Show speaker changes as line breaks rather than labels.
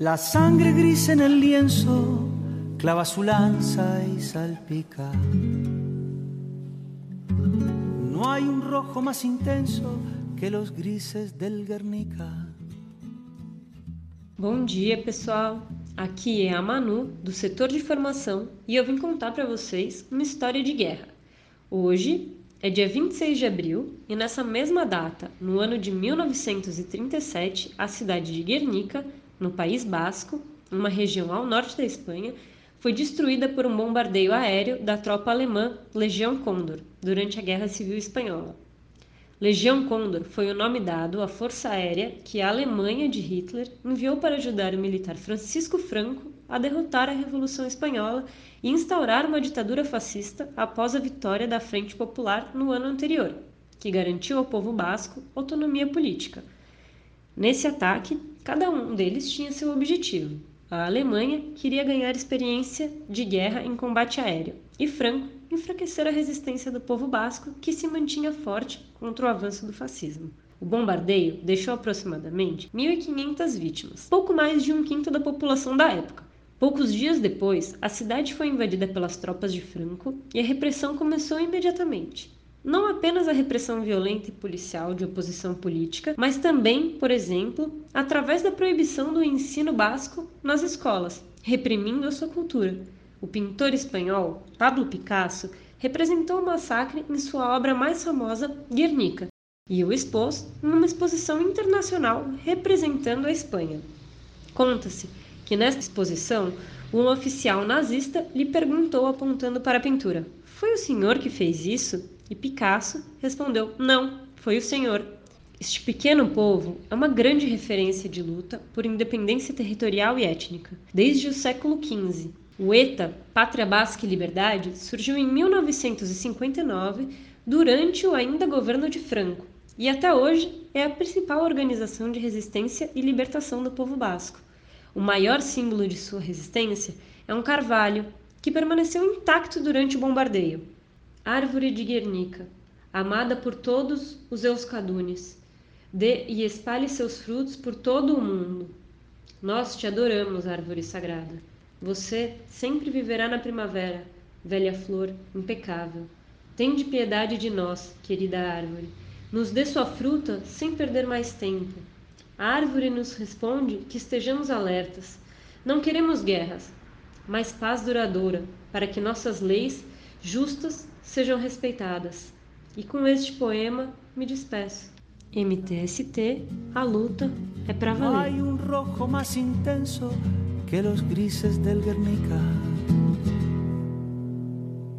La sangre gris en el lienzo clava su lanza y salpica. No hay un rojo más intenso que los grises del Guernica.
Bom dia, pessoal. Aqui é a Manu, do setor de formação, e eu vim contar para vocês uma história de guerra. Hoje é dia 26 de abril e nessa mesma data, no ano de 1937, a cidade de Guernica no País Basco, uma região ao norte da Espanha, foi destruída por um bombardeio aéreo da tropa alemã Legião Condor durante a Guerra Civil Espanhola. Legião Condor foi o nome dado à força aérea que a Alemanha de Hitler enviou para ajudar o militar Francisco Franco a derrotar a Revolução Espanhola e instaurar uma ditadura fascista após a vitória da Frente Popular no ano anterior, que garantiu ao povo basco autonomia política. Nesse ataque, Cada um deles tinha seu objetivo. A Alemanha queria ganhar experiência de guerra em combate aéreo e Franco enfraquecer a resistência do povo basco que se mantinha forte contra o avanço do fascismo. O bombardeio deixou aproximadamente 1.500 vítimas, pouco mais de um quinto da população da época. Poucos dias depois, a cidade foi invadida pelas tropas de Franco e a repressão começou imediatamente não apenas a repressão violenta e policial de oposição política, mas também, por exemplo, através da proibição do ensino básico nas escolas, reprimindo a sua cultura. O pintor espanhol Pablo Picasso representou o massacre em sua obra mais famosa, Guernica, e o expôs numa exposição internacional representando a Espanha. Conta-se que nesta exposição, um oficial nazista lhe perguntou apontando para a pintura: Foi o senhor que fez isso? E Picasso respondeu: Não, foi o senhor. Este pequeno povo é uma grande referência de luta por independência territorial e étnica. Desde o século XV, o ETA, Pátria Basca e Liberdade, surgiu em 1959 durante o ainda governo de Franco e até hoje é a principal organização de resistência e libertação do povo basco. O maior símbolo de sua resistência é um carvalho que permaneceu intacto durante o bombardeio. Árvore de Guernica, amada por todos os euskadunes, dê e espalhe seus frutos por todo o mundo. Nós te adoramos, árvore sagrada. Você sempre viverá na primavera, velha flor impecável. Tende piedade de nós, querida árvore. Nos dê sua fruta sem perder mais tempo. A árvore nos responde que estejamos alertas. Não queremos guerras, mas paz duradoura, para que nossas leis justas sejam respeitadas. E com este poema me despeço. MTST, a luta é para valer.
Hay un rojo más intenso que los grises del Guernica.